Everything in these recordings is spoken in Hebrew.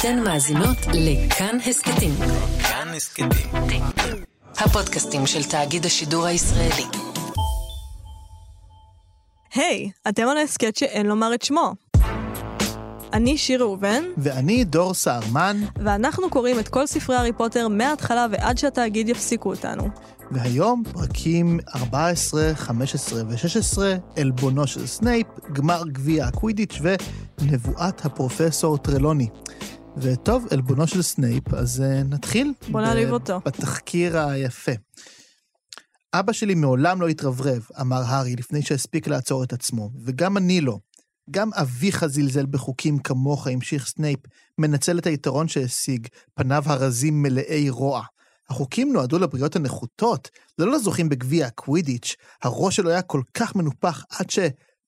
אתן מאזינות לכאן הסכתים. כאן הסכתים. הפודקאסטים של תאגיד השידור הישראלי. היי, אתם על ההסכת שאין לומר את שמו. אני שיר ראובן, ואני דור סהרמן, ואנחנו קוראים את כל ספרי הארי פוטר מההתחלה ועד שהתאגיד יפסיקו אותנו. והיום פרקים 14, 15 ו-16, עלבונו של סנייפ, גמר גביע הקווידיץ' ונבואת הפרופסור טרלוני. וטוב, עלבונו של סנייפ, אז uh, נתחיל. בוא נעליב אותו. בתחקיר היפה. אבא שלי מעולם לא התרברב, אמר הארי לפני שהספיק לעצור את עצמו, וגם אני לא. גם אביך זלזל בחוקים כמוך, המשיך סנייפ, מנצל את היתרון שהשיג, פניו הרזים מלאי רוע. החוקים נועדו לבריות הנחותות, זה לא לזוכים בגביע הקווידיץ', הראש שלו היה כל כך מנופח עד ש...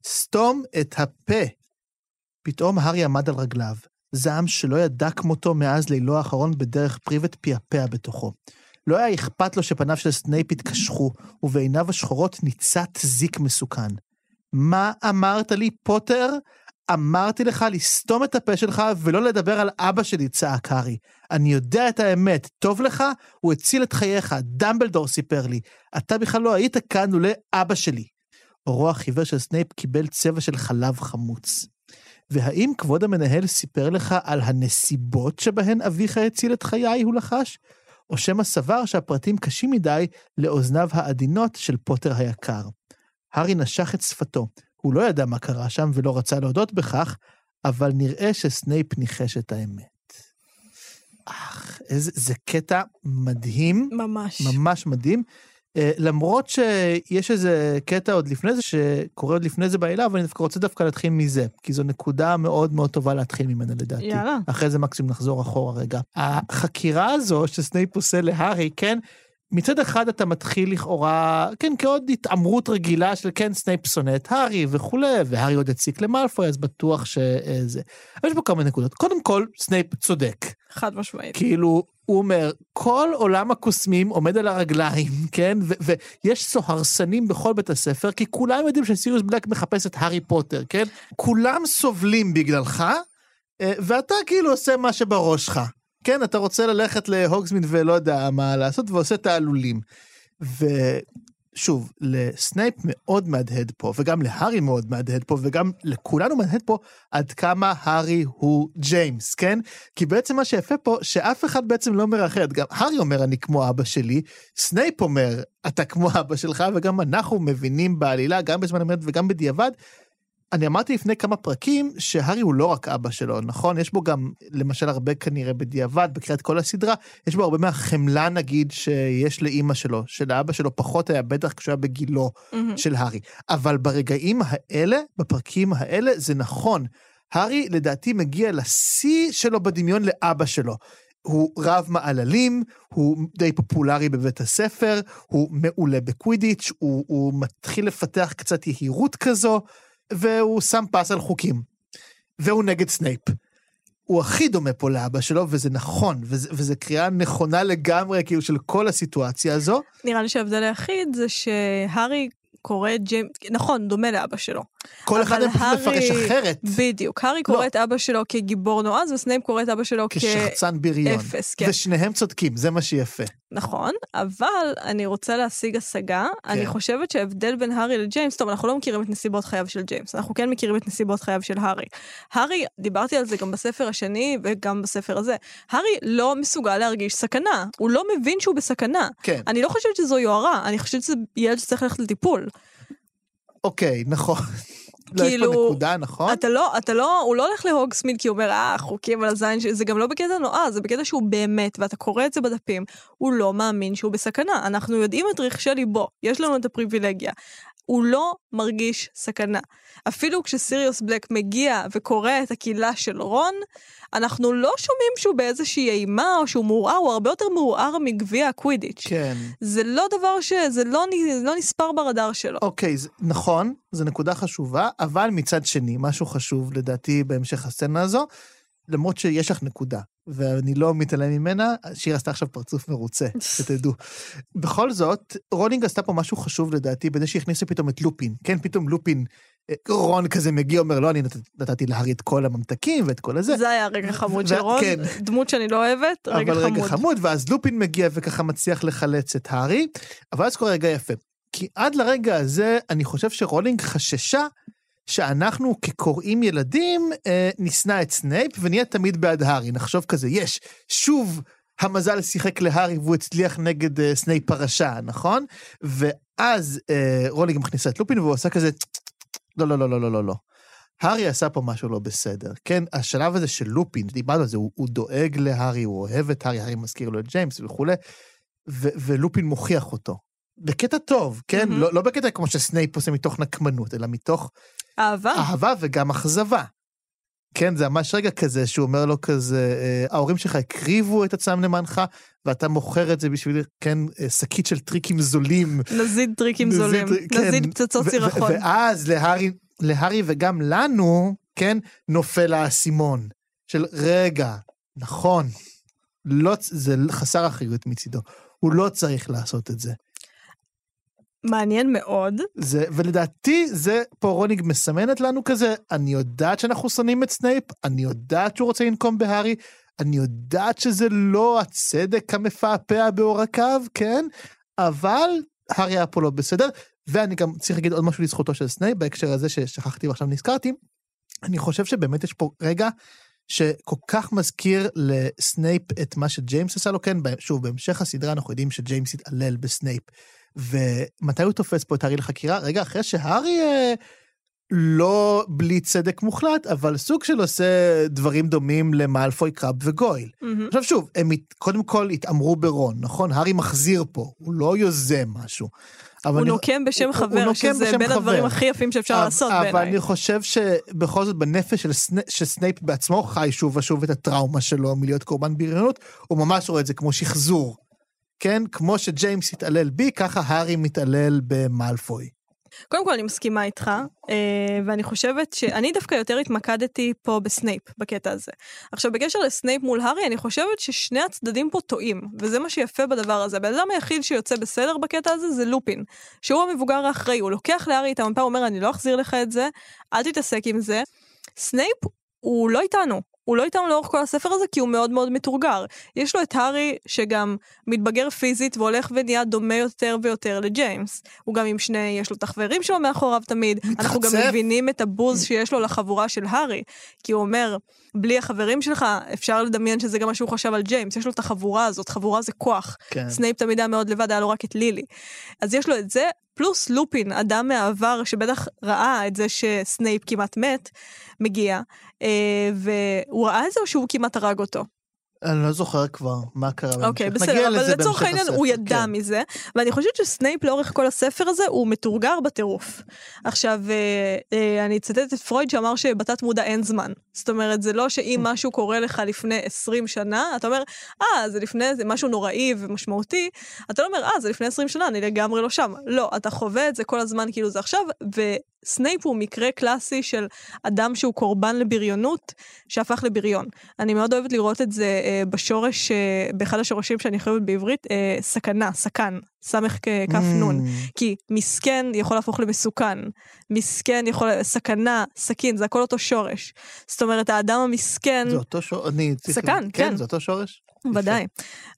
סתום את הפה. פתאום הארי עמד על רגליו, זעם שלא ידע כמותו מאז לילו האחרון בדרך פריבט פעפע בתוכו. לא היה אכפת לו שפניו של סנייפ התקשחו, ובעיניו השחורות ניצת זיק מסוכן. מה אמרת לי, פוטר? אמרתי לך לסתום את הפה שלך ולא לדבר על אבא שלי, צעק הארי. אני יודע את האמת, טוב לך? הוא הציל את חייך, דמבלדור סיפר לי. אתה בכלל לא היית כאן לולא אבא שלי. עורו החיוור של סנייפ קיבל צבע של חלב חמוץ. והאם כבוד המנהל סיפר לך על הנסיבות שבהן אביך הציל את חיי, הוא לחש? או שמא סבר שהפרטים קשים מדי לאוזניו העדינות של פוטר היקר. הארי נשך את שפתו. הוא לא ידע מה קרה שם ולא רצה להודות בכך, אבל נראה שסנייפ ניחש את האמת. אח, איזה, זה קטע מדהים. ממש. ממש מדהים. אה, למרות שיש איזה קטע עוד לפני זה, שקורה עוד לפני זה בעלילה, אבל אני דווקא רוצה דווקא להתחיל מזה, כי זו נקודה מאוד מאוד טובה להתחיל ממנה לדעתי. יאללה. אחרי זה מקסימום נחזור אחורה רגע. החקירה הזו שסנייפ עושה להארי, כן, מצד אחד אתה מתחיל לכאורה, כן, כעוד התעמרות רגילה של כן, סנייפ שונא את הארי וכולי, והארי עוד הציק למאלפוי, אז בטוח שזה. אבל יש פה כמה נקודות. קודם כל, סנייפ צודק. חד משמעית. כאילו, הוא אומר, כל עולם הקוסמים עומד על הרגליים, כן? ו- ויש סוהרסנים בכל בית הספר, כי כולם יודעים שסיריוס בלק מחפש את הארי פוטר, כן? כולם סובלים בגללך, אה, ואתה כאילו עושה מה שבראש שלך. כן, אתה רוצה ללכת להוגסמין ולא יודע מה לעשות, ועושה תעלולים. ושוב, לסנייפ מאוד מהדהד פה, וגם להארי מאוד מהדהד פה, וגם לכולנו מהדהד פה עד כמה הארי הוא ג'יימס, כן? כי בעצם מה שיפה פה, שאף אחד בעצם לא מרחד. גם הארי אומר, אני כמו אבא שלי, סנייפ אומר, אתה כמו אבא שלך, וגם אנחנו מבינים בעלילה, גם בזמן אמת וגם בדיעבד, אני אמרתי לפני כמה פרקים שהארי הוא לא רק אבא שלו, נכון? יש בו גם, למשל, הרבה כנראה בדיעבד, בקריאת כל הסדרה, יש בו הרבה מהחמלה, נגיד, שיש לאימא שלו, שלאבא שלו פחות היה, בטח כשהוא היה בגילו אמ-המ. של הארי. אבל ברגעים האלה, בפרקים האלה, זה נכון. הארי, לדעתי, מגיע לשיא שלו בדמיון לאבא שלו. הוא רב מעללים, הוא די פופולרי בבית הספר, הוא מעולה בקווידיץ', הוא, הוא מתחיל לפתח קצת יהירות כזו. והוא שם פס על חוקים. והוא נגד סנייפ. הוא הכי דומה פה לאבא שלו, וזה נכון, וזה קריאה נכונה לגמרי, כאילו, של כל הסיטואציה הזו. נראה לי שההבדל היחיד זה שהארי קורא את ג'יימס, נכון, דומה לאבא שלו. כל אחד מהם פשוט מפרש אחרת. בדיוק. הארי קורא לא. את אבא שלו כגיבור נועז, וסנייפ קורא את אבא שלו כשחצן בריון. כאפס, כן. ושניהם צודקים, זה מה שיפה. נכון, אבל אני רוצה להשיג השגה. כן. אני חושבת שההבדל בין הארי לג'יימס, טוב, אנחנו לא מכירים את נסיבות חייו של ג'יימס, אנחנו כן מכירים את נסיבות חייו של הארי. הארי, דיברתי על זה גם בספר השני וגם בספר הזה, הארי לא מסוגל להרגיש סכנה, הוא לא מבין שהוא בסכנה. כן, אני לא חושבת שזו יוהרה, אני חושבת שזה ילד שצריך ללכת לטיפול. אוקיי, נכון. לא, יש כאילו, פה נקודה, נכון? אתה לא, אתה לא, הוא לא הולך להוגסמיד כי הוא אומר, אה, חוקים על הזין, שלי", זה גם לא בקטע נועז, זה בקטע שהוא באמת, ואתה קורא את זה בדפים, הוא לא מאמין שהוא בסכנה. אנחנו יודעים את רכשי ליבו, יש לנו את הפריבילגיה. הוא לא מרגיש סכנה. אפילו כשסיריוס בלק מגיע וקורא את הקהילה של רון, אנחנו לא שומעים שהוא באיזושהי אימה או שהוא מעורער, הוא הרבה יותר מעורער מגביע הקווידיץ'. כן. זה לא דבר ש... זה לא, נ- לא נספר ברדאר שלו. אוקיי, זה, נכון, זו נקודה חשובה, אבל מצד שני, משהו חשוב לדעתי בהמשך הסצנה הזו, למרות שיש לך נקודה, ואני לא מתעלם ממנה, שיר עשתה עכשיו פרצוף מרוצה, שתדעו. בכל זאת, רולינג עשתה פה משהו חשוב לדעתי, בזה שהכניסה פתאום את לופין. כן, פתאום לופין אה, רון כזה מגיע, אומר, לא, אני נת, נתתי להארי את כל הממתקים ואת כל הזה. זה היה רגע חמוד של רון, כן. דמות שאני לא אוהבת, רגע אבל רגע חמוד. חמוד, ואז לופין מגיע וככה מצליח לחלץ את הארי, אבל אז קורה רגע יפה. כי עד לרגע הזה, אני חושב שרולינג חששה שאנחנו כקוראים ילדים אה, נשנא את סנייפ ונהיה תמיד בעד הארי. נחשוב כזה, יש, שוב המזל שיחק להארי והוא הצליח נגד אה, סנייפ הרשע, נכון? ואז אה, רולינג מכניסה את לופין והוא עושה כזה, לא, לא, לא, לא, לא, לא, לא. הארי עשה פה משהו לא בסדר, כן? השלב הזה של לופין, דיברנו על זה, הוא, הוא דואג להארי, הוא אוהב את הארי, הארי מזכיר לו את ג'יימס וכולי, ולופין מוכיח אותו. בקטע טוב, כן? מהמם. לא, לא בקטע כמו שסנייפ עושה מתוך נקמנות, אלא מתוך אהבה. אהבה וגם אכזבה. כן, זה ממש רגע כזה שהוא אומר לו כזה, אה, ההורים שלך הקריבו את עצמם למענך, ואתה מוכר את זה בשביל, כן, אה, שקית של טריקים זולים. נזיד טריקים נזיד, זולים. כן. נזיד פצצות סירחון. ואז להארי, להארי וגם לנו, כן, נופל האסימון. של רגע, נכון, לא, זה חסר אחריות מצידו. הוא לא צריך לעשות את זה. מעניין מאוד. זה, ולדעתי זה פה רולינג מסמנת לנו כזה, אני יודעת שאנחנו שונאים את סנייפ, אני יודעת שהוא רוצה לנקום בהארי, אני יודעת שזה לא הצדק המפעפע בעורקיו, כן? אבל הארי היה פה לא בסדר, ואני גם צריך להגיד עוד משהו לזכותו של סנייפ בהקשר הזה ששכחתי ועכשיו נזכרתי. אני חושב שבאמת יש פה רגע שכל כך מזכיר לסנייפ את מה שג'יימס עשה לו, כן, שוב, בהמשך הסדרה אנחנו יודעים שג'יימס התעלל בסנייפ. ומתי הוא תופס פה את הארי לחקירה? רגע, אחרי שהארי אה, לא בלי צדק מוחלט, אבל סוג של עושה דברים דומים למאלפוי, קרב וגויל. מהמם. עכשיו שוב, הם קודם כל התעמרו ברון, נכון? הארי מחזיר פה, הוא לא יוזם משהו. אבל הוא אני- נוקם בשם הוא- הוא חבר, נוקם שזה בשם בין חבר. הדברים הכי יפים שאפשר אבל- לעשות אבל בעיניי. אני חושב שבכל זאת בנפש של סני- שסנייפ בעצמו חי שוב ושוב את הטראומה שלו מלהיות קורבן בריונות, הוא ממש רואה את זה כמו שחזור. כן? כמו שג'יימס התעלל בי, ככה הארי מתעלל במאלפוי. קודם כל, אני מסכימה איתך, אה, ואני חושבת שאני דווקא יותר התמקדתי פה בסנייפ, בקטע הזה. עכשיו, בקשר לסנייפ מול הארי, אני חושבת ששני הצדדים פה טועים, וזה מה שיפה בדבר הזה. הבן אדם היחיד שיוצא בסדר בקטע הזה זה לופין, שהוא המבוגר האחראי, הוא לוקח להארי את המפה, הוא אומר, אני לא אחזיר לך את זה, אל תתעסק עם זה. סנייפ, הוא לא איתנו. הוא לא איתנו לאורך כל הספר הזה כי הוא מאוד מאוד מתורגר. יש לו את הארי שגם מתבגר פיזית והולך ונהיה דומה יותר ויותר לג'יימס. הוא גם עם שני, יש לו את החברים שלו מאחוריו תמיד. אנחנו גם מתחצף. מבינים את הבוז שיש לו לחבורה של הארי. כי הוא אומר, בלי החברים שלך, אפשר לדמיין שזה גם מה שהוא חשב על ג'יימס. יש לו את החבורה הזאת, חבורה זה כוח. כן. סנייפ תמיד היה מאוד לבד, היה לו רק את לילי. אז יש לו את זה, פלוס לופין, אדם מהעבר שבטח ראה את זה שסנייפ כמעט מת, מגיע, והוא ראה את זה או שהוא כמעט הרג אותו? אני לא זוכר כבר מה קרה בהמשך. אוקיי, נגיע בסדר, אבל לצורך העניין הוא ידע כן. מזה, ואני חושבת שסנייפ לאורך כל הספר הזה הוא מתורגר בטירוף. עכשיו, אה, אה, אני אצטט את פרויד שאמר שבתת מודע אין זמן. זאת אומרת, זה לא שאם משהו קורה לך לפני 20 שנה, אתה אומר, אה, זה לפני, זה משהו נוראי ומשמעותי, אתה לא אומר, אה, זה לפני 20 שנה, אני לגמרי לא שם. לא, אתה חווה את זה כל הזמן כאילו זה עכשיו, וסנייפ הוא מקרה קלאסי של אדם שהוא קורבן לבריונות, שהפך לבריון. אני מאוד אוהבת לראות את זה אה, בשורש, אה, באחד השורשים שאני חושבת בעברית, אה, סכנה, סכן, סמך כף נון. Mm, כי מסכן יכול להפוך למסוכן, מסכן יכול, סכנה, סכין, זה הכל אותו שורש. זאת אומרת, האדם המסכן, זה אותו שורש, אני צריך... סכן, כן. זה אותו שורש? ודאי,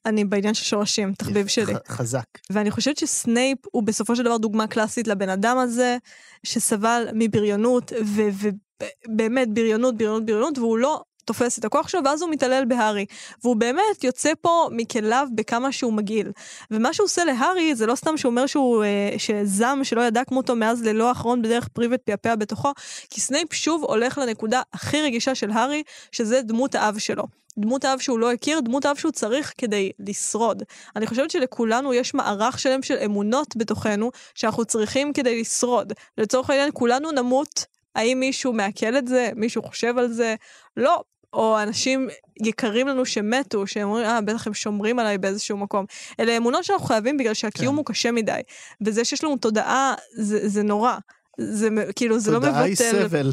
אני בעניין של שורשים, תחביב שלי. חזק. ואני חושבת שסנייפ הוא בסופו של דבר דוגמה קלאסית לבן אדם הזה, שסבל מבריונות, ובאמת בריונות, בריונות, בריונות, והוא לא תופס את הכוח שלו, ואז הוא מתעלל בהארי. והוא באמת יוצא פה מכליו בכמה שהוא מגעיל. ומה שהוא עושה להארי, זה לא סתם שהוא אומר שהוא, אה, שזעם שלא ידע כמותו מאז לילו האחרון בדרך פריווט פעפע בתוכו, כי סנייפ שוב הולך לנקודה הכי רגישה של הארי, שזה דמות האב שלו. דמות האב שהוא לא הכיר, דמות האב שהוא צריך כדי לשרוד. אני חושבת שלכולנו יש מערך שלם של אמונות בתוכנו שאנחנו צריכים כדי לשרוד. לצורך העניין, כולנו נמות. האם מישהו מעכל את זה? מישהו חושב על זה? לא. או אנשים יקרים לנו שמתו, שהם אומרים, אה, בטח הם שומרים עליי באיזשהו מקום. אלה אמונות שאנחנו חייבים בגלל שהקיום כן. הוא קשה מדי. וזה שיש לנו תודעה, זה, זה נורא. זה כאילו, זה לא מבטל... תודעה היא סבל.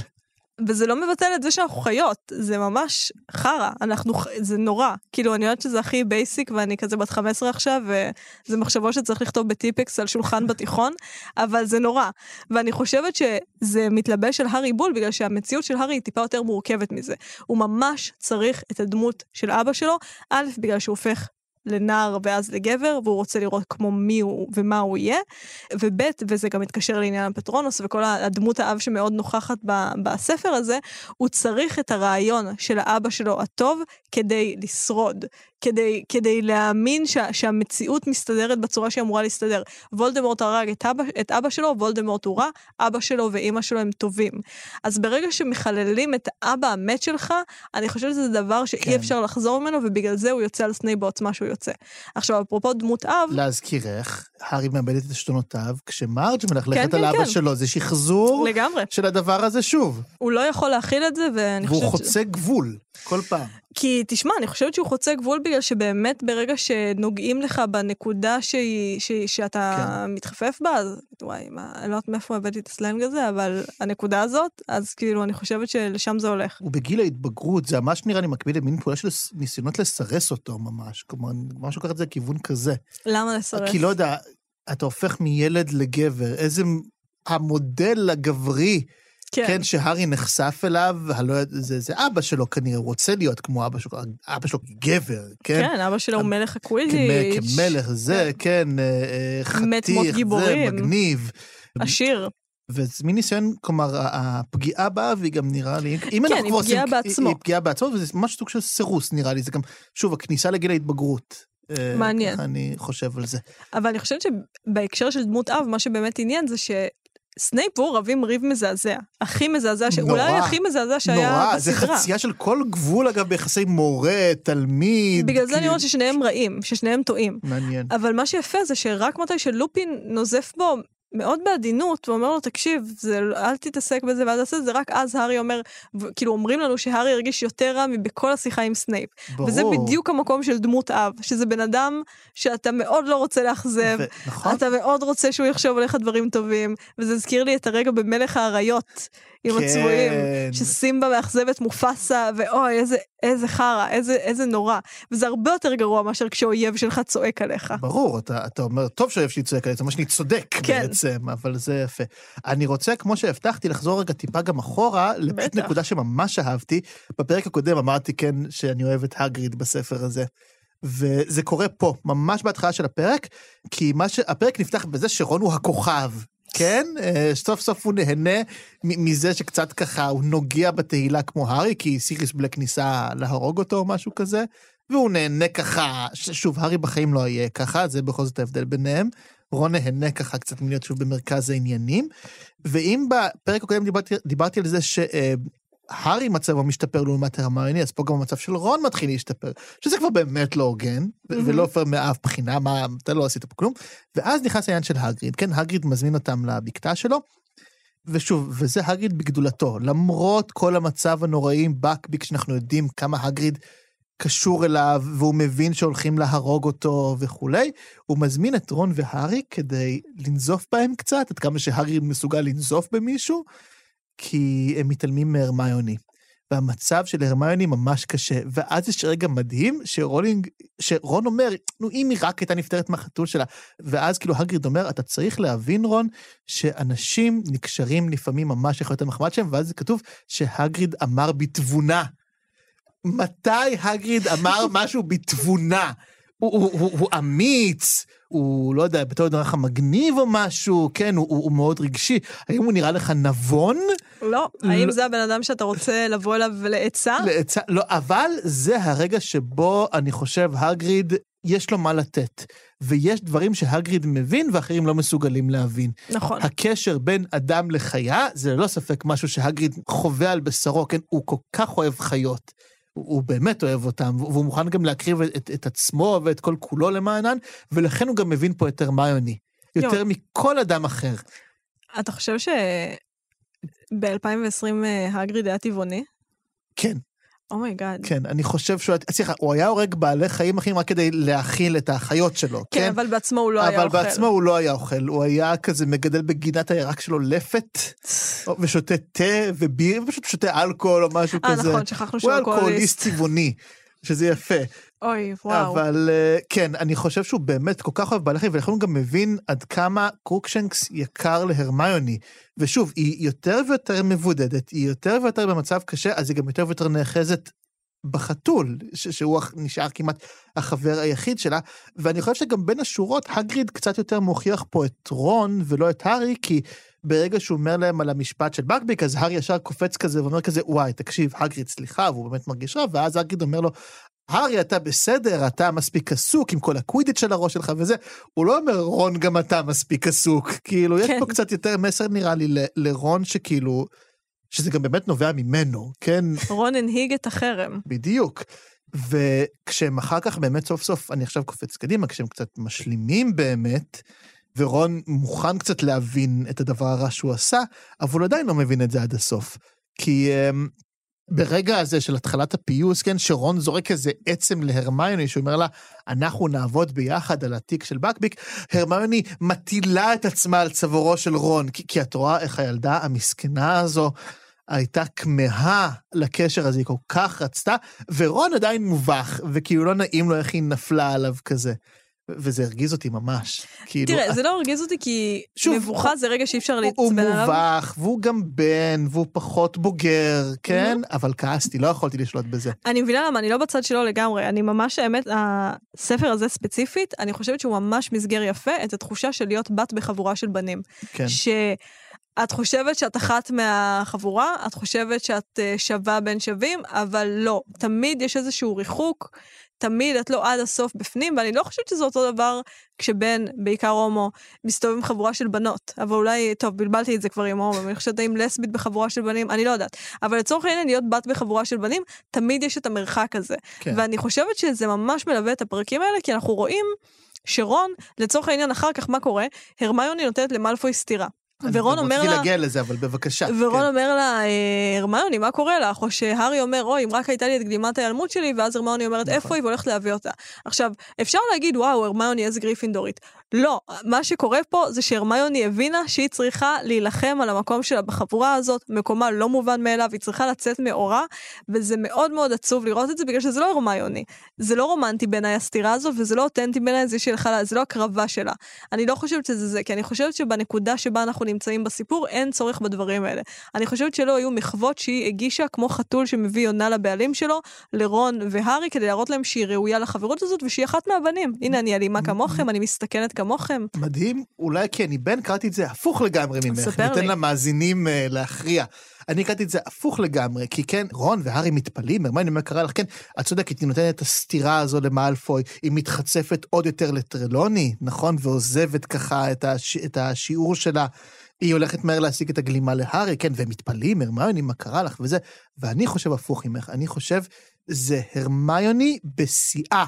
וזה לא מבטל את זה שאנחנו חיות, זה ממש חרא, אנחנו, זה נורא. כאילו, אני יודעת שזה הכי basic, ואני כזה בת 15 עכשיו, וזה מחשבות שצריך לכתוב בטיפקס על שולחן בתיכון, אבל זה נורא. ואני חושבת שזה מתלבש על הארי בול, בגלל שהמציאות של הארי היא טיפה יותר מורכבת מזה. הוא ממש צריך את הדמות של אבא שלו, א', בגלל שהוא הופך לנער ואז לגבר, והוא רוצה לראות כמו מי הוא ומה הוא יהיה, וב', וזה גם מתקשר לעניין הפטרונוס וכל הדמות האב שמאוד נוכחת ב- בספר הזה, הוא צריך את הרעיון של האבא שלו הטוב כדי לשרוד, כדי, כדי להאמין שה, שהמציאות מסתדרת בצורה שהיא אמורה להסתדר. וולדמורט הרג את אבא, את אבא שלו, וולדמורט הוא רע, אבא שלו ואימא שלו הם טובים. אז ברגע שמחללים את האבא המת שלך, אני חושבת שזה דבר שאי כן. אפשר לחזור ממנו, ובגלל זה הוא יוצא על סנייפ בעוצמה שהוא יוצא. עכשיו, אפרופו דמות אב, להזכירך, הארי מאבד את עשתונותיו, כשמרג' מלכלכת כן, על אבא כן. שלו, זה שחזור לגמרי, של הדבר הזה שוב. הוא לא יכול להכיל את זה, ואני והוא חושבת... ש- חוצה גבול, כל פעם. כי תשמע, אני חושבת שהוא חוצה גבול בגלל שבאמת ברגע שנוגעים לך בנקודה שהיא, שהיא, שאתה כן. מתחפף בה, אז וואי, מה, אני לא יודעת מאיפה הבאתי את הסלנג הזה, אבל הנקודה הזאת, אז כאילו, אני חושבת שלשם זה הולך. הוא בגיל ההתבגרות, זה ממש נראה לי מקביל למין פעולה של ניסיונות לסרס אותו ממש. כלומר, ממש לוקח את זה לכיוון כזה. למה לסרס? כי לא יודע, אתה הופך מילד לגבר, איזה... המודל הגברי, כן, כן שהארי נחשף אליו, הלא, זה, זה אבא שלו כנראה, הוא רוצה להיות כמו אבא שלו, אבא שלו גבר, כן? כן, אבא שלו הוא מלך כמ- הקווידיץ', כמלך, זה, כן, אה, אה, מות חתיך, זה. מגניב. עשיר. וזה מין ניסיון, כלומר, הפגיעה בה, והיא גם נראה לי, אם כן, אנחנו היא פגיעה עושים- בעצמו. היא פגיעה בעצמו, וזה ממש סוג של סירוס, נראה לי, זה גם, שוב, הכניסה לגיל ההתבגרות. אה, מעניין. ככה אני חושב על זה. אבל אני חושבת שבהקשר של דמות אב, מה שבאמת עניין זה ש... סנייפ והוא רבים ריב מזעזע. הכי מזעזע, ש... נורא. אולי הכי מזעזע שהיה נורא, בסדרה. זה חצייה של כל גבול, אגב, ביחסי מורה, תלמיד. בגלל זה אני כאילו- אומרת ששניהם רעים, ששניהם טועים. מעניין. אבל מה שיפה זה שרק מתי שלופין נוזף בו מאוד בעדינות, ואומר לו, תקשיב, זה, אל תתעסק בזה ואל תעשה את זה, רק אז הארי אומר, כאילו אומרים לנו שהארי הרגיש יותר רע מבכל השיחה עם סנייפ. ברור. וזה בדיוק המקום של דמות אב, שזה בן אדם שאתה מאוד לא רוצה לאכזב, ו- נכון? אתה מאוד רוצה שהוא יחשוב עליך דברים טובים, וזה הזכיר לי את הרגע במלך האריות, עם כן. הצבועים, שסימבה מאכזב את מופסה, ואוי, איזה, איזה חרא, איזה, איזה נורא. וזה הרבה יותר גרוע מאשר כשאויב שלך צועק עליך. ברור, אתה, אתה אומר, טוב שאוהב שלי צועק עליי, זה אומר שאני צודק כן. בעצם, אבל זה יפה. אני רוצה, כמו שהבטחתי, לחזור רגע טיפה גם אחורה, לפשוט. נקודה שממש אהבתי. בפרק הקודם אמרתי כן שאני אוהב את הגריד בספר הזה. וזה קורה פה, ממש בהתחלה של הפרק, כי מה ש... הפרק נפתח בזה שרון הוא הכוכב. כן? אה, סוף סוף הוא נהנה מזה שקצת ככה הוא נוגע בתהילה כמו הארי, כי סיריס בלק ניסה להרוג אותו או משהו כזה, והוא נהנה ככה, שוב, הארי בחיים לא יהיה ככה, זה בכל זאת ההבדל ביניהם. רון נהנה ככה קצת מלהיות שוב במרכז העניינים. ואם בפרק הקודם דיברתי, דיברתי על זה שהארי מצבו משתפר לעומת הרמיוני, אז פה גם המצב של רון מתחיל להשתפר, שזה כבר באמת לא הוגן, מהמם. ולא פייר מאף בחינה, מה, אתה לא עשית פה כלום. ואז נכנס העניין של הגריד, כן, הגריד מזמין אותם לבקתה שלו, ושוב, וזה הגריד בגדולתו, למרות כל המצב הנוראי עם בקביק, שאנחנו יודעים כמה הגריד קשור אליו, והוא מבין שהולכים להרוג אותו וכולי, הוא מזמין את רון והארי כדי לנזוף בהם קצת, עד כמה שהארי מסוגל לנזוף במישהו, כי הם מתעלמים מהרמיוני. והמצב של הרמיוני ממש קשה. ואז יש רגע מדהים שרולינג, שרון אומר, נו, אם היא רק הייתה נפטרת מהחתול שלה. ואז כאילו הגריד אומר, אתה צריך להבין, רון, שאנשים נקשרים לפעמים ממש יכול להיות המחמד שלהם, ואז זה כתוב שהגריד אמר בתבונה. מתי הגריד אמר משהו בתבונה? הוא, הוא, הוא, הוא אמיץ, הוא, לא יודע, בתור דרך מגניב או משהו, כן, הוא, הוא, הוא מאוד רגשי. האם הוא נראה לך נבון? לא, האם זה הבן אדם שאתה רוצה לבוא אליו לעצה? לעצ... לא, אבל זה הרגע שבו אני חושב הגריד, יש לו מה לתת. ויש דברים שהגריד מבין ואחרים לא מסוגלים להבין. נכון. הקשר בין אדם לחיה זה ללא ספק משהו שהגריד חווה על בשרו, כן? הוא כל כך אוהב חיות. הוא, הוא באמת אוהב אותם, והוא מוכן גם להקריב את, את עצמו ואת כל כולו למענן, ולכן הוא גם מבין פה את הרמיוני. יותר יו. מכל אדם אחר. אתה חושב ב-2020 הגריד היה טבעוני? כן. oh my God. כן, אני חושב שהוא... סליחה, הוא היה הורג בעלי חיים אחרים רק כדי להאכיל את החיות שלו, כן, כן? אבל בעצמו הוא לא היה אבל אוכל. בעצמו הוא לא היה אוכל, הוא היה כזה מגדל בגינת הירק שלו לפת, ושותה תה ובירה, ופשוט שותה אלכוהול או משהו אה, כזה. נכון, שכחנו הוא שהוא אלכוהוליסט אלכוהוליסט. צבעוני, שזה יפה. אוי, וואו. אבל אה, כן, אני חושב שהוא באמת כל כך אוהב בעלי חיים, ולכן הוא גם מבין עד כמה קרוקשנקס יקר להרמיוני. ושוב, היא יותר ויותר מבודדת, היא יותר ויותר במצב קשה, אז היא גם יותר ויותר נאחזת בחתול, שהוא נשאר כמעט החבר היחיד שלה, ואני חושב שגם בין השורות, הגריד קצת יותר מוכיח פה את רון ולא את הארי, כי ברגע שהוא אומר להם על המשפט של בקביק, אז הארי ישר קופץ כזה ואומר כזה, וואי, תקשיב, הגריד, סליחה, והוא באמת מרגיש רע, ואז הגריד אומר לו, הארי, אתה בסדר, אתה מספיק עסוק עם כל הקווידיץ' של הראש שלך וזה. הוא לא אומר, רון, גם אתה מספיק עסוק. כאילו, יש כן. פה קצת יותר מסר, נראה לי, ל- לרון, שכאילו, שזה גם באמת נובע ממנו, כן? רון הנהיג את החרם. בדיוק. וכשהם אחר כך באמת סוף סוף, אני עכשיו קופץ קדימה, כשהם קצת משלימים באמת, ורון מוכן קצת להבין את הדבר הרע שהוא עשה, אבל הוא עדיין לא מבין את זה עד הסוף. כי um, ברגע הזה של התחלת הפיוס, כן, שרון זורק איזה עצם להרמיוני, שאומר לה, אנחנו נעבוד ביחד על התיק של בקביק, הרמיוני מטילה את עצמה על צווארו של רון, כי, כי את רואה איך הילדה המסכנה הזו הייתה כמהה לקשר הזה, היא כל כך רצתה, ורון עדיין מובך, וכאילו לא נעים לו איך היא נפלה עליו כזה. וזה הרגיז אותי ממש. כאילו, תראה, זה לא הרגיז אותי כי שוב, מבוכה זה רגע שאי אפשר הוא, הוא להתעצבן עליו. מובך, והוא גם בן, והוא פחות בוגר, כן? אבל כעסתי, לא יכולתי לשלוט בזה. אני מבינה למה, אני לא בצד שלו לגמרי. אני ממש, האמת, הספר הזה ספציפית, אני חושבת שהוא ממש מסגר יפה את התחושה של להיות בת בחבורה של בנים. כן. שאת חושבת שאת אחת מהחבורה, את חושבת שאת אה, שווה בין שווים, אבל לא. תמיד יש איזשהו ריחוק, תמיד את לא עד הסוף בפנים, ואני לא חושבת שזה אותו דבר כשבן, בעיקר הומו, מסתובב עם חבורה של בנות. אבל אולי, טוב, בלבלתי את זה כבר עם הומו, אני חושבת אם לסבית בחבורה של בנים, אני לא יודעת. אבל לצורך העניין, להיות בת בחבורה של בנים, תמיד יש את המרחק הזה. כן. ואני חושבת שזה ממש מלווה את הפרקים האלה, כי אנחנו רואים שרון, לצורך העניין, אחר כך מה קורה? הרמיוני נותנת למלפוי סטירה. ורון אני אומר רציתי לה, להגיע לזה, אבל בבקשה. ורון כן. אומר לה, "אה, הרמיוני, מה קורה לך? או שהארי אומר, אוי, אם רק הייתה לי את גלימת ההיעלמות שלי, ואז הרמיוני אומרת, נכון. איפה היא? והולכת להביא אותה. עכשיו, אפשר להגיד, וואו, הרמיוני איזה גריפינדורית. לא, מה שקורה פה זה שהרמיוני הבינה שהיא צריכה להילחם על המקום שלה בחבורה הזאת, מקומה לא מובן מאליו, היא צריכה לצאת מאורה, וזה מאוד מאוד עצוב לראות את זה, בגלל שזה לא הרמיוני. זה לא רומנטי בעיניי הסתירה הזו, וזה לא אותנטי בעיניי, זה שהיא הלכה לה- זה לא הקרבה שלה. אני לא חושבת שזה זה, כי אני חושבת שבנקודה שבה אנחנו נמצאים בסיפור, אין צורך בדברים האלה. אני חושבת שלא היו מחוות שהיא הגישה כמו חתול שמביא יונה לבעלים שלו, לרון והארי, כדי להראות להם שהיא ראויה לחברות הזאת ושהיא אחת מהבנים. הנה, אני אלימה כמוכם, אני מסתכנת כמוכם. מדהים, אולי כי אני בן, קראתי את זה הפוך לגמרי ממך. ניתן. למאזינים אה, להכריע. אני קראתי את זה הפוך לגמרי, כי כן, רון והארי מתפלאים, מה קרה לך? כן, את צודקת, היא נותנת את הסתירה הזו למאלפוי, היא מתחצפת עוד יותר לטרלוני, נכון? ועוזבת ככה את, הש... את השיעור שלה. היא הולכת מהר להשיג את הגלימה להארי, כן, והם מתפלאים, הרמיוני, מה קרה לך וזה. ואני חושב הפוך ממך, אני חושב, זה הרמיוני בשיאה.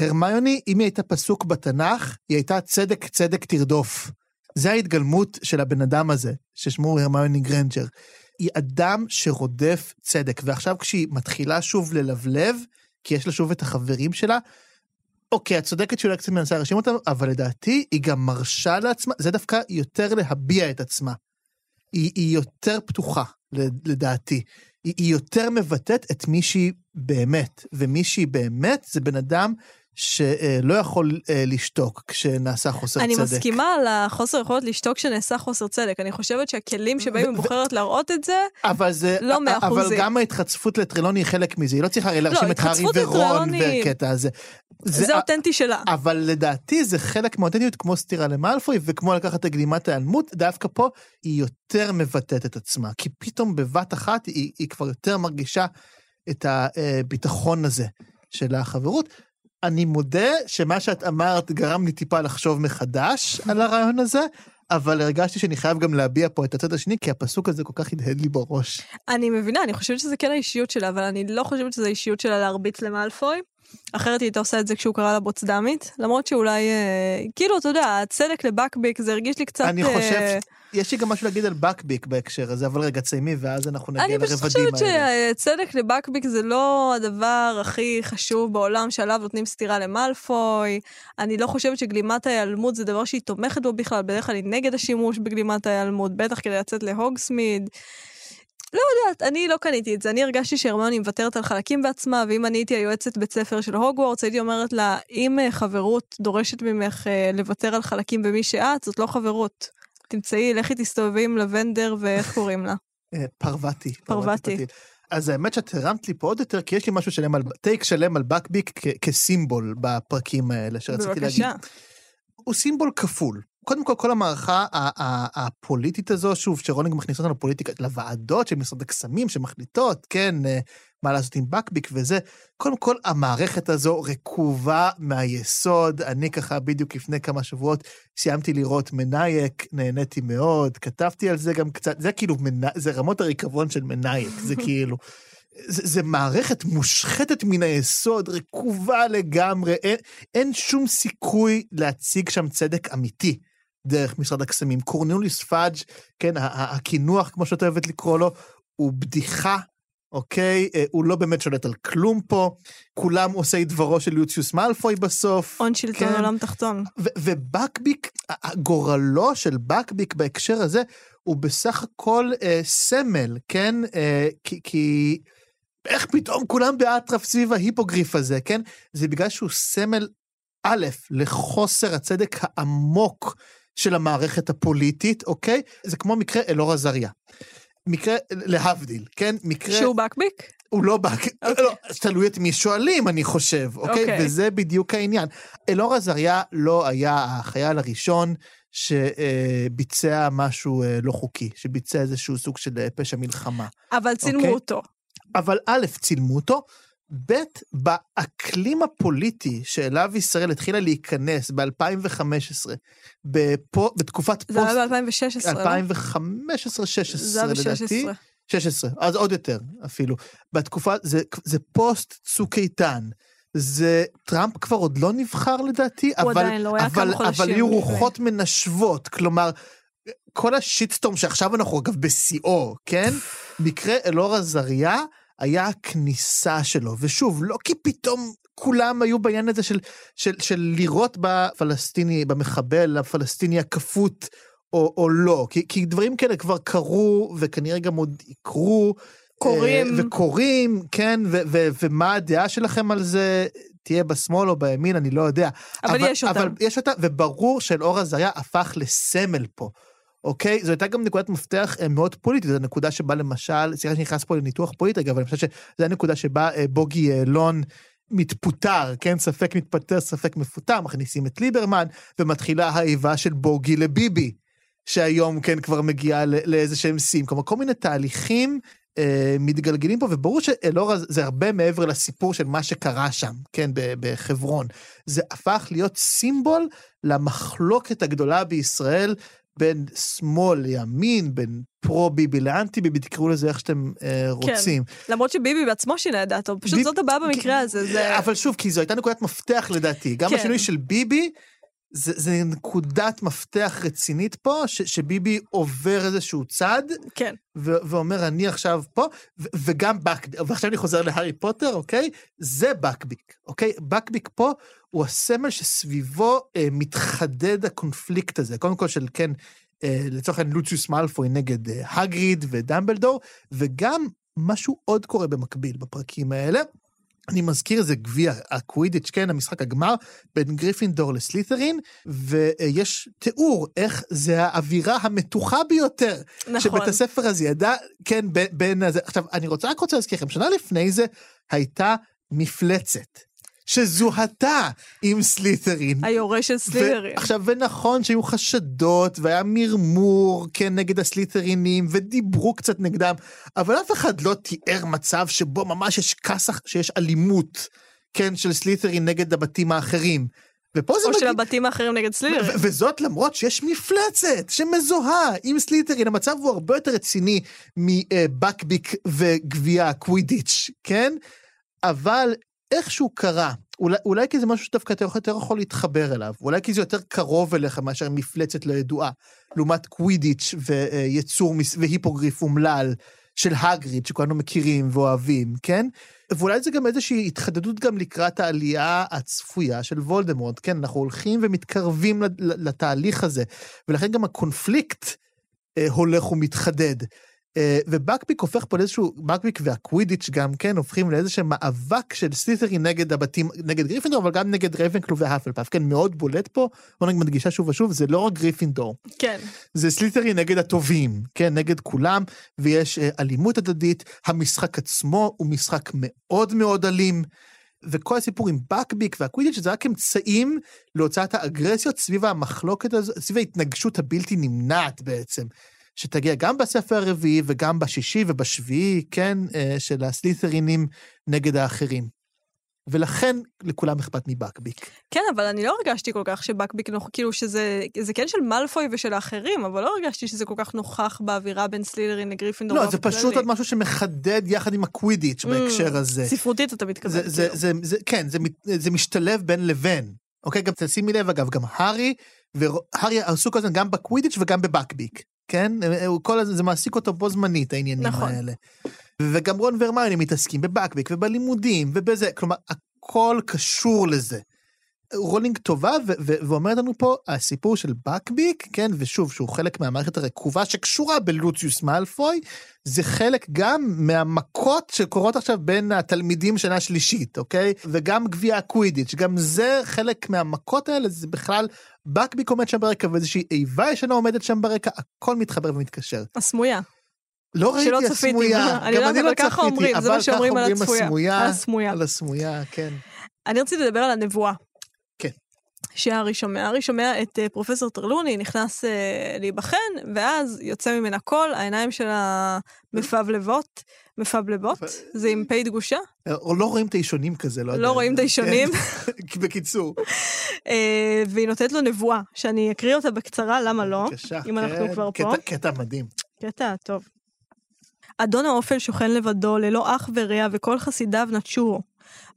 הרמיוני, אם היא הייתה פסוק בתנ"ך, היא הייתה צדק צדק תרדוף. זה ההתגלמות של הבן אדם הזה, ששמו הרמיוני גרנג'ר. היא אדם שרודף צדק, ועכשיו כשהיא מתחילה שוב ללבלב, כי יש לה שוב את החברים שלה, אוקיי, את צודקת שאולי קצת מנסה להרשים אותם, אבל לדעתי היא גם מרשה לעצמה, זה דווקא יותר להביע את עצמה. היא, היא יותר פתוחה, לדעתי. היא, היא יותר מבטאת את מי שהיא באמת, ומי שהיא באמת זה בן אדם שלא יכול אה, לשתוק כשנעשה חוסר אני צדק. מסכימה על החוסר יכולת לשתוק כשנעשה חוסר צדק. אני חושבת שהכלים שבהם היא בוחרת להראות את זה, אבל זה, לא מאה אבל אחוזים. גם ההתחצפות לטרילוני היא חלק מזה, היא לא צריכה הרי להרשים את הארי ורון והקטע הזה. זה אותנטי שלה. אבל לדעתי זה חלק מהאותנטיות כמו סטירה למאלפוי וכמו לקחת את גלימת ההיעלמות, דווקא פה היא יותר מבטאת את עצמה, כי פתאום בבת אחת היא, היא כבר יותר מרגישה את הביטחון הזה של החברות. אני מודה שמה שאת אמרת גרם לי טיפה לחשוב מחדש על הרעיון הזה, אבל הרגשתי שאני חייב גם להביע פה את הצד השני, כי הפסוק הזה כל כך הדהד לי בראש. אני מבינה, אני חושבת שזה כן האישיות שלה, אבל אני לא חושבת שזה האישיות שלה להרביץ למאלפוי. אחרת היא הייתה עושה את זה כשהוא קרא לה בוצדמית, למרות שאולי, אה, כאילו, אתה יודע, הצדק לבקביק, זה הרגיש לי קצת... אני אה, חושב, יש לי גם משהו להגיד על בקביק בהקשר הזה, אבל רגע, תסיימי, ואז אנחנו נגיע אני פשוט לרבדים חושבת האלה. שצדק לבקביק זה לא הדבר הכי חשוב בעולם שעליו נותנים סטירה למלפוי. אני לא חושבת שגלימת ההיעלמות זה דבר שהיא תומכת בו בכלל, בדרך כלל היא נגד השימוש בגלימת ההיעלמות, בטח כדי לצאת להוגסמיד. לא יודעת, אני לא קניתי את זה. אני הרגשתי שהרמיוני מוותרת על חלקים בעצמה, ואם אני הייתי היועצת בית ספר של הוגוורטס, הייתי אומרת לה, אם אה, חברות דורשת ממך אה, לוותר על חלקים במי שאת, זאת לא חברות. תמצאי, לכי תסתובבי עם לבנדר ואיך קוראים לה. אה, פרווטי. פרווטי. אז האמת שאת הרמת לי פה עוד יותר, כי יש לי משהו שלם על, טייק שלם על בקביק כסימבול בפרקים האלה שרציתי להגיד. בבקשה. הוא סימבול כפול. קודם כל, כל המערכה הפוליטית הזו, שוב, שרולינג מכניס אותנו לפוליטיקה, לוועדות של משרד הקסמים שמחליטות, כן, אה, מה לעשות עם בקביק וזה. קודם כל, המערכת הזו רקובה מהיסוד. אני ככה, בדיוק לפני כמה שבועות, סיימתי לראות מנייק, נהניתי מאוד, כתבתי על זה גם קצת, זה כאילו, זה רמות הריקבון של מנייק, זה כאילו... זה, זה מערכת מושחתת מן היסוד, רקובה לגמרי, אין, אין שום סיכוי להציג שם צדק אמיתי דרך משרד הקסמים. קורנוליוס פאדג', כן, הקינוח, כמו שאת אוהבת לקרוא לו, הוא בדיחה, אוקיי? אה, הוא לא באמת שולט על כלום פה, כולם עושי דברו של לוציוס מאלפוי בסוף. הון שלטון כן. עולם תחתון. ובקביק, גורלו של בקביק בהקשר הזה, הוא בסך הכל אה, סמל, כן? אה, כי, כי איך פתאום כולם באטרף סביב ההיפוגריף הזה, כן? זה בגלל שהוא סמל, א', לחוסר הצדק העמוק של המערכת הפוליטית, אוקיי? זה כמו מקרה אלאור עזריה. מקרה, להבדיל, כן? מקרה... שהוא בקביק? הוא לא בא, לא, תלוי את מי שואלים, אני חושב, אוקיי? אוקיי. וזה בדיוק העניין. אלאור עזריה לא היה החייל הראשון שביצע משהו אה, לא חוקי, שביצע איזשהו סוג של אה, פשע מלחמה. אבל צילמו אוקיי. אותו. אבל א', צילמו אותו, ב', באקלים הפוליטי שאליו ישראל התחילה להיכנס ב-2015, בפו, בתקופת זה פוסט... היה ב-2016, לא? 2015-16 זה היה לדעתי. ב-16. 16, אז עוד יותר אפילו. בתקופה, זה, זה פוסט צוק איתן. זה, טראמפ כבר עוד לא נבחר לדעתי, הוא אבל, עדיין לא, הוא היה אבל, כמה חודשים אבל היו. רוחות מנשבות, כלומר, כל השיטסטורם שעכשיו אנחנו אגב בשיאו, כן? מקרה אלאור עזריה היה הכניסה שלו, ושוב, לא כי פתאום כולם היו בעניין הזה של, של, של לירות בפלסטיני, במחבל הפלסטיני הכפות, או, או לא, כי, כי דברים כאלה כבר קרו, וכנראה גם עוד יקרו. קורים. אה, וקורים, כן, ו- ו- ומה הדעה שלכם על זה? תהיה בשמאל או בימין, אני לא יודע. אבל יש אותם. אבל יש אותה, וברור שאלאור עזריה הפך לסמל פה. אוקיי? זו הייתה גם נקודת מפתח אה, מאוד פוליטית, זו נקודה שבה למשל, סליחה שאני נכנס פה לניתוח פוליטי, אגב, אבל אני חושב שזו הנקודה שבה אה, בוגי יעלון מתפוטר, כן? ספק מתפטר, ספק מפוטר, מכניסים את ליברמן, ומתחילה האיבה של בוגי לביבי, שהיום, כן, כבר מגיעה לאיזה שהם שיאים. כלומר, כל מיני תהליכים אה, מתגלגלים פה, וברור שאלאור זה הרבה מעבר לסיפור של מה שקרה שם, כן, בחברון. זה הפך להיות סימבול למחלוקת הגדולה בישראל בין שמאל לימין, בין פרו-ביבי לאנטי-ביבי, תקראו לזה איך שאתם אה, רוצים. למרות שביבי בעצמו שינה את דעתו, פשוט ביב- זאת הבעיה במקרה הזה, זה... אבל שוב, כי זו הייתה נקודת מפתח לדעתי. גם כן. השינוי של ביבי, זה, זה נקודת מפתח רצינית פה, ש, שביבי עובר איזשהו צד, כן. ו- ואומר, אני עכשיו פה, ו- וגם בקביק, ועכשיו אני חוזר להארי פוטר, אוקיי? זה בקביק, אוקיי? בקביק פה הוא הסמל שסביבו אה, מתחדד הקונפליקט הזה. קודם כל של, כן, אה, לצורך העניין לוציוס מאלפוי נגד אה, הגריד ודמבלדור, וגם משהו עוד קורה במקביל בפרקים האלה. אני מזכיר, זה גביע הקווידיץ', כן, המשחק הגמר בין גריפינדור לסלית'רין, ויש תיאור איך זה האווירה המתוחה ביותר נכון. שבית הספר הזה ידע, כן, בין, בין הזה. עכשיו, אני רוצה, רק רוצה להזכיר לכם, שנה לפני זה הייתה מפלצת. שזוהתה עם סלית'רין. היורש של סלידרין. עכשיו, ונכון שהיו חשדות, והיה מרמור, כן, נגד הסלית'רינים, ודיברו קצת נגדם, אבל אף אחד לא תיאר מצב שבו ממש יש כסח, שיש אלימות, כן, של סלית'רין נגד הבתים האחרים. ופה זה או של מגיע... הבתים האחרים נגד סלית'רין. ו- וזאת למרות שיש מפלצת שמזוהה עם סלית'רין, המצב הוא הרבה יותר רציני מבקביק וגביע הקווידיץ', כן? אבל איכשהו קרה, אולי, אולי כי זה משהו שדווקא אתה יותר יכול להתחבר אליו, אולי כי זה יותר קרוב אליך מאשר מפלצת לא ידועה, לעומת קווידיץ' ויצור והיפוגריף אומלל של האגריד, שכולנו מכירים ואוהבים, כן? ואולי זה גם איזושהי התחדדות גם לקראת העלייה הצפויה של וולדמורט, כן? אנחנו הולכים ומתקרבים לתהליך הזה, ולכן גם הקונפליקט אה, הולך ומתחדד. אה, ובקביק הופך פה לאיזשהו, בקביק והקווידיץ' גם כן הופכים לאיזשהו מאבק של סלית'רין נגד הבתים, נגד גריפינדור, אבל גם נגד רייבנקלו והפלפאף, כן, מאוד בולט פה, בוא נגיד מדגישה שוב ושוב, זה לא רק גריפינדור. כן. זה סלית'רי נגד הטובים, כן, נגד כולם, ויש אה, אלימות הדדית, המשחק עצמו הוא משחק מאוד מאוד אלים. וכל הסיפור עם בקביק והקווידיץ' זה רק אמצעים להוצאת האגרסיות סביב המחלוקת הזו, סביב ההתנגשות הבלתי נמנעת בעצם. שתגיע גם בספר הרביעי וגם בשישי ובשביעי, כן, אה, של הסלית'רינים נגד האחרים. ולכן לכולם אכפת מבקביק. כן, אבל אני לא הרגשתי כל כך שבקביק נוכח, כאילו שזה זה כן של מאלפוי ושל האחרים, אבל לא הרגשתי שזה כל כך נוכח באווירה בין סלילרין לגריפינדור. לא, זה פשוט עוד משהו שמחדד יחד עם הקווידיץ' mm, בהקשר הזה. ספרותית אתה מתכוון. זה, זה, כאילו. זה, זה, כן, זה, זה משתלב בין לבין. אוקיי, גם תשימי לב, אגב, גם הארי, והארי עסוק כל הזמן גם בקווידיץ' וגם בבקביק. כן? כל הזה, זה מעסיק אותו בו זמנית, העניינים נכון. האלה. וגם רון והרמיוני מתעסקים בבקביק ובלימודים ובזה, כלומר, הכל קשור לזה. רולינג טובה ואומרת לנו פה הסיפור של בקביק, כן, ושוב, שהוא חלק מהמערכת הרקובה שקשורה בלוציוס מאלפוי, זה חלק גם מהמכות שקורות עכשיו בין התלמידים שנה שלישית, אוקיי? וגם גביע הקווידיץ', גם זה חלק מהמכות האלה, זה בכלל, בקביק עומד שם ברקע ואיזושהי איבה ישנה עומדת שם ברקע, הכל מתחבר ומתקשר. הסמויה. לא ראיתי הסמויה, גם אני לא צפיתי, אבל ככה אומרים על הסמויה. על הסמויה, כן. אני רציתי לדבר על הנבואה. כן. שהארי שומע. הארי שומע את uh, פרופסור טרלוני נכנס uh, להיבחן, ואז יוצא ממנה קול, העיניים שלה מפבלבות. מפבלבות? זה עם פ' דגושה? או לא רואים את האישונים כזה, לא יודע. לא רואים את האישונים. כן, בקיצור. אה, והיא נותנת לו נבואה, שאני אקריא אותה בקצרה, למה לא? בבקשה, כן. אם אנחנו כבר פה. קטע מדהים. קטע טוב. אדון האופל שוכן לבדו, ללא אח ורע, וכל חסידיו נטשו.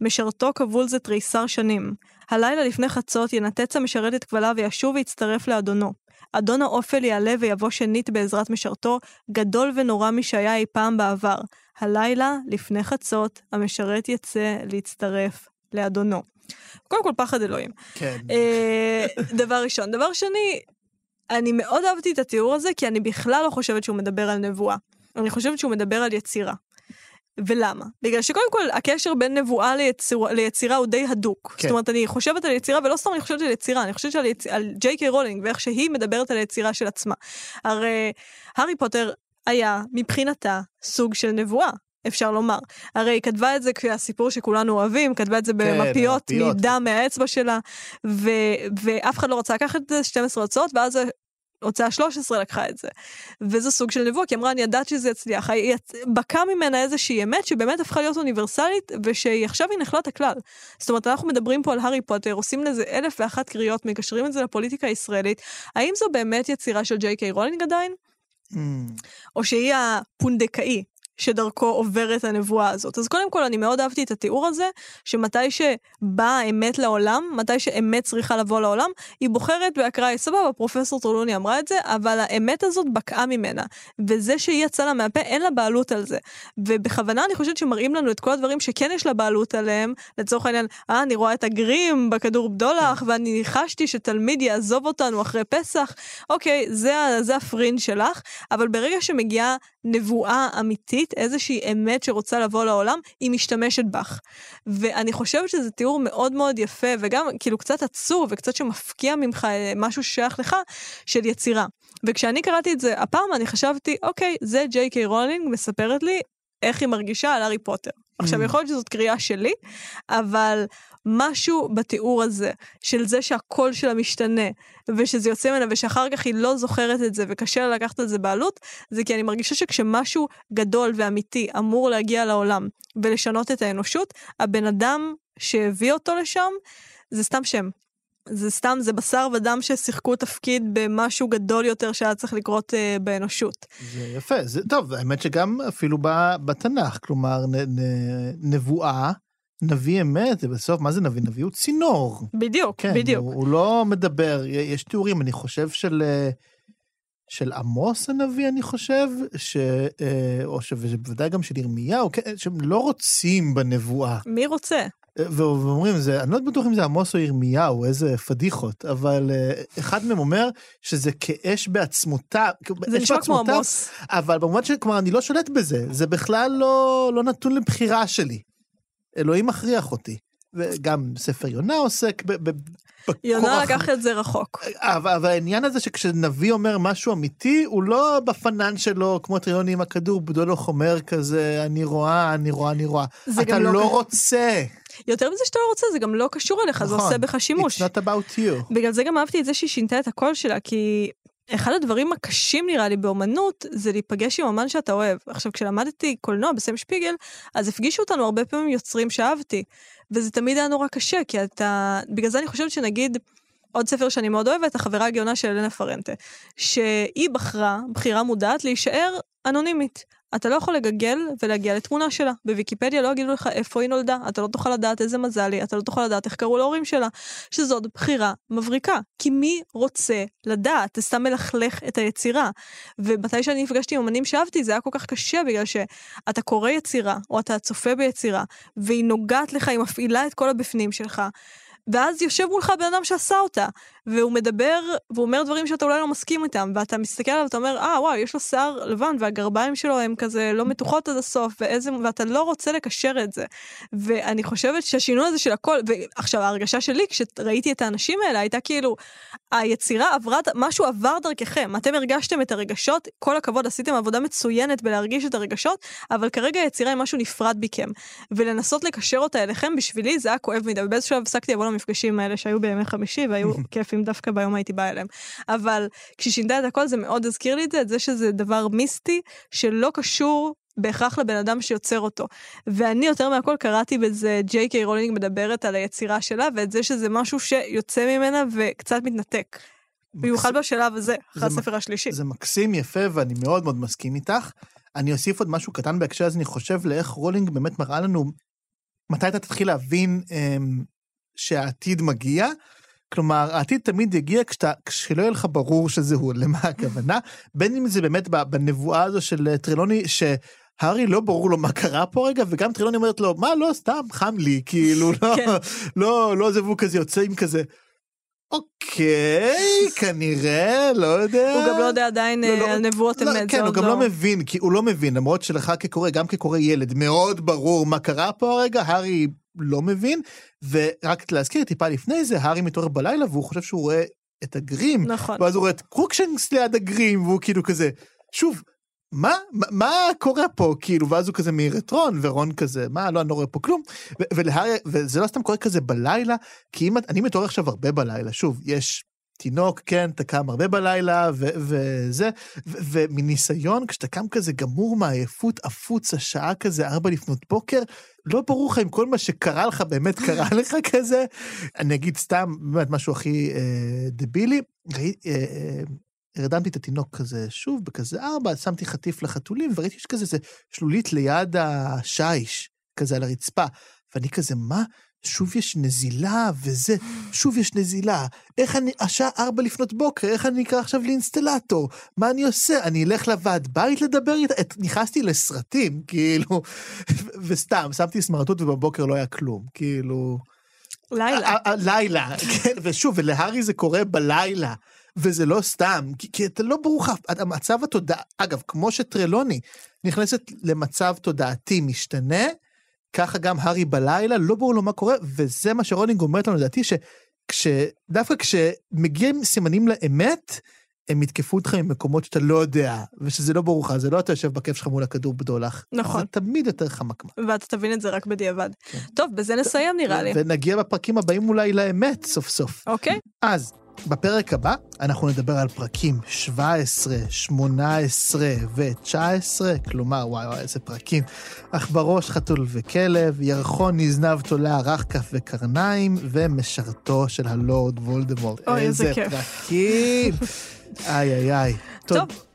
משרתו כבול זה תריסר שנים. הלילה לפני חצות ינתץ המשרת את כבליו וישוב ויצטרף לאדונו. אדון האופל יעלה ויבוא שנית בעזרת משרתו, גדול ונורא משהיה אי פעם בעבר. הלילה, לפני חצות, המשרת יצא להצטרף לאדונו. קודם כל, פחד אלוהים. כן. אה, דבר ראשון. דבר שני, אני מאוד אהבתי את התיאור הזה, כי אני בכלל לא חושבת שהוא מדבר על נבואה. אני חושבת שהוא מדבר על יצירה. ולמה? בגלל שקודם כל, הקשר בין נבואה ליציר, ליצירה הוא די הדוק. כן. זאת אומרת, אני חושבת על יצירה, ולא סתם אני חושבת על יצירה, אני חושבת על, יצ... על ג'יי קיי רולינג, ואיך שהיא מדברת על היצירה של עצמה. הרי הארי פוטר היה, מבחינתה, סוג של נבואה. אפשר לומר. הרי היא כתבה את זה כהסיפור שכולנו אוהבים, כתבה את זה כן, במפיות כן, מדם מהאצבע שלה, ו- ואף אחד לא רצה לקחת את זה, 12 הוצאות, ואז הוצאה 13 לקחה את זה. וזה סוג של נבואה, כי אמרה, אני יודעת שזה יצליח. היא בקע ממנה איזושהי אמת שבאמת הפכה להיות אוניברסלית, ושעכשיו היא נחלת הכלל. זאת אומרת, אנחנו מדברים פה על הארי פוטר, עושים לזה אלף ואחת קריאות, מקשרים את זה לפוליטיקה הישראלית. האם זו באמת יצירה של ג'יי קיי רולינג עדיין? Mm. או שהיא הפונדקאי שדרכו עוברת הנבואה הזאת. אז קודם כל, אני מאוד אהבתי את התיאור הזה, שמתי שבאה האמת לעולם, מתי שאמת צריכה לבוא לעולם, היא בוחרת באקראי, סבבה, פרופסור טרלוני אמרה את זה, אבל האמת הזאת בקעה ממנה. וזה שהיא יצאה לה מהפה, אין לה בעלות על זה. ובכוונה אני חושבת שמראים לנו את כל הדברים שכן יש לה בעלות עליהם, לצורך העניין, אה, אני רואה את הגרים בכדור בדולח, ואני ניחשתי שתלמיד יעזוב אותנו אחרי פסח. אוקיי, זה, זה הפרינג' שלך, אבל ברגע שמגיעה נבואה אמיתית, איזושהי אמת שרוצה לבוא לעולם, היא משתמשת בך. ואני חושבת שזה תיאור מאוד מאוד יפה, וגם כאילו קצת עצור וקצת שמפקיע ממך אה, משהו ששייך לך, של יצירה. וכשאני קראתי את זה הפעם, אני חשבתי, אוקיי, זה ג'יי קיי רולינג מספרת לי איך היא מרגישה על הארי פוטר. עכשיו, mm. יכול להיות שזאת קריאה שלי, אבל משהו בתיאור הזה, של זה שהקול שלה משתנה, ושזה יוצא ממנה, ושאחר כך היא לא זוכרת את זה, וקשה לה לקחת על זה בעלות, זה כי אני מרגישה שכשמשהו גדול ואמיתי אמור להגיע לעולם ולשנות את האנושות, הבן אדם שהביא אותו לשם, זה סתם שם. זה סתם, זה בשר ודם ששיחקו תפקיד במשהו גדול יותר שהיה צריך לקרות אה, באנושות. זה יפה, זה טוב, האמת שגם אפילו בתנ"ך, כלומר, נ, נ, נבואה נביא אמת, זה בסוף, מה זה נביא? נביא הוא צינור. בדיוק, כן, בדיוק. הוא, הוא לא מדבר, יש תיאורים, אני חושב של... אה, של עמוס הנביא, אני חושב, ש... אה, או שבוודאי גם של ירמיהו, כן, שהם לא רוצים בנבואה. מי רוצה? ואומרים, זה, אני לא בטוח אם זה עמוס או ירמיהו, איזה פדיחות, אבל uh, אחד מהם אומר שזה כאש בעצמותיו, זה נשמע כמו עמוס. אבל במובן שכלומר, אני לא שולט בזה, זה בכלל לא, לא נתון לבחירה שלי. אלוהים מכריח אותי. וגם ספר יונה עוסק ב... ב יונה לקח את זה רחוק. אבל, אבל העניין הזה שכשנביא אומר משהו אמיתי, הוא לא בפנן שלו, כמו טריוני עם הכדור, בדולוך אומר כזה, אני רואה, אני רואה, אני רואה. אתה לא, לא רוצה. יותר מזה שאתה לא רוצה, זה גם לא קשור אליך, נכון, זה עושה בך שימוש. It's not about you. בגלל זה גם אהבתי את זה שהיא שינתה את הקול שלה, כי אחד הדברים הקשים נראה לי באומנות, זה להיפגש עם אמן שאתה אוהב. עכשיו, כשלמדתי קולנוע בסם שפיגל, אז הפגישו אותנו הרבה פעמים יוצרים שאהבתי. וזה תמיד היה נורא קשה, כי אתה... בגלל זה אני חושבת שנגיד... עוד ספר שאני מאוד אוהבת, החברה הגאונה של אלנה פרנטה, שהיא בחרה, בחירה מודעת, להישאר אנונימית. אתה לא יכול לגגל ולהגיע לתמונה שלה. בוויקיפדיה לא יגידו לך איפה היא נולדה, אתה לא תוכל לדעת איזה מזל היא, אתה לא תוכל לדעת איך קראו להורים שלה. שזאת בחירה מבריקה. כי מי רוצה לדעת? זה סתם מלכלך את היצירה. ומתי שאני נפגשתי עם אמנים שאהבתי, זה היה כל כך קשה, בגלל שאתה קורא יצירה, או אתה צופה ביצירה, והיא נוגעת לך, היא מפעילה את כל הבפנים שלך. ואז יושב מולך בן אדם שעשה אותה, והוא מדבר, והוא אומר דברים שאתה אולי לא מסכים איתם, ואתה מסתכל עליו ואתה אומר, אה, וואו, יש לו שיער לבן, והגרביים שלו הם כזה לא מתוחות עד הסוף, ואיזה, ואתה לא רוצה לקשר את זה. ואני חושבת שהשינוי הזה של הכל, ועכשיו, ההרגשה שלי, כשראיתי את האנשים האלה, הייתה כאילו, היצירה עברה, משהו עבר דרככם, אתם הרגשתם את הרגשות, כל הכבוד, עשיתם עבודה מצוינת בלהרגיש את הרגשות, אבל כרגע היצירה היא משהו נפרד מכם. ולנסות לקשר אותה אליכם, בשבילי זה היה כואב מדי, ובאיזשהו שלב הפסקתי לבוא למפגשים האלה שהיו בימי חמישי, והיו כיפים דווקא ביום הייתי באה אליהם. אבל כשהיא שינתה את הכל זה מאוד הזכיר לי את זה, את זה שזה דבר מיסטי, שלא קשור בהכרח לבן אדם שיוצר אותו. ואני יותר מהכל קראתי בזה, ג'יי קיי רולינג מדברת על היצירה שלה, ואת זה שזה משהו שיוצא ממנה וקצת מתנתק. במיוחד בשלב הזה, אחרי הספר השלישי. זה מקסים, יפה, ואני מאוד מאוד מסכים איתך. אני אוסיף עוד משהו קטן בהקשר הזה, אני חושב לאיך רולינג באמת מראה לנו מתי אתה תתחיל להבין אמ, שהעתיד מגיע. כלומר, העתיד תמיד יגיע כשאתה, כשלא יהיה לך ברור שזה הוא, למה הכוונה? בין אם זה באמת בנבואה הזו של טרילוני, ש... הארי לא ברור לו מה קרה פה רגע, וגם טרילוני אומרת לו, מה, לא, סתם, חם לי, כאילו, לא, כן. לא, לא, זה והוא כזה יוצא עם כזה. אוקיי, כנראה, לא יודע. הוא גם לא יודע עדיין לא, לא, על נבואות לא, אמת. כן, הוא גם לא מבין, כי הוא לא מבין, למרות שלך כקורא, גם כקורא ילד, מאוד ברור מה קרה פה הרגע, הארי לא מבין, ורק להזכיר טיפה לפני זה, הארי מתעורר בלילה והוא חושב שהוא רואה את הגרים. נכון. ואז הוא רואה את קרוקשנקס ליד הגרים, והוא כאילו כזה, שוב, מה, מה, מה קורה פה, כאילו, ואז הוא כזה מעיר את רון, ורון כזה, מה, לא, אני לא רואה פה כלום. ולהארי, וזה לא סתם קורה כזה בלילה, כי אם, אני מתעורר עכשיו הרבה בלילה, שוב, יש תינוק, כן, אתה קם הרבה בלילה, ו- וזה, ו- ומניסיון, כשאתה קם כזה גמור מעייפות, עפוץ, השעה כזה, ארבע לפנות בוקר, לא ברור לך אם כל מה שקרה לך באמת קרה לך כזה. אני אגיד סתם, באמת משהו הכי אה, דבילי, ראי, אה, אה, הרדמתי את התינוק כזה שוב, בכזה ארבע, שמתי חטיף לחתולים, וראיתי שכזה זה שלולית ליד השיש, כזה על הרצפה. ואני כזה, מה? שוב יש נזילה וזה, שוב יש נזילה. איך אני, השעה ארבע לפנות בוקר, איך אני אקרא עכשיו לאינסטלטור? מה אני עושה? אני אלך לוועד בית לדבר איתה? נכנסתי לסרטים, כאילו, וסתם, שמתי סמרטוט ובבוקר לא היה כלום, כאילו... לילה. לילה, כן, ושוב, ולהארי זה קורה בלילה. וזה לא סתם, כי, כי אתה לא ברור לך, המצב התודעה, אגב, כמו שטרלוני נכנסת למצב תודעתי משתנה, ככה גם הארי בלילה, לא ברור לו מה קורה, וזה מה שרולינג אומרת לנו לדעתי, שדווקא כשמגיעים סימנים לאמת, הם יתקפו אותך ממקומות שאתה לא יודע, ושזה לא ברור לך, זה לא אתה יושב בכיף שלך מול הכדור בדולח. נכון. זה תמיד יותר חמקמק. ואתה תבין את זה רק בדיעבד. כן. טוב, בזה נסיים נראה לי. ונגיע בפרקים הבאים אולי לאמת סוף סוף. אוקיי. אז, בפרק הבא אנחנו נדבר על פרקים 17, 18 ו-19, כלומר, וואי וואי, איזה פרקים. אך בראש חתול וכלב, ירחון נזנב תולה רך כף וקרניים, ומשרתו של הלורד וולדמורט. אוי, איזה כיף. איזה פרקים. איי איי איי. טוב. אה,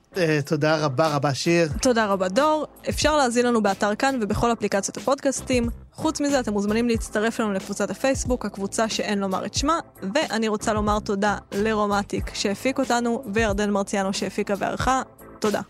תודה רבה רבה, שיר. תודה רבה, דור. אפשר להזין לנו באתר כאן ובכל אפליקציות הפודקאסטים. חוץ מזה, אתם מוזמנים להצטרף לנו לקבוצת הפייסבוק, הקבוצה שאין לומר את שמה, ואני רוצה לומר תודה לרומטיק שהפיק אותנו, וירדן מרציאנו שהפיקה וערכה. תודה.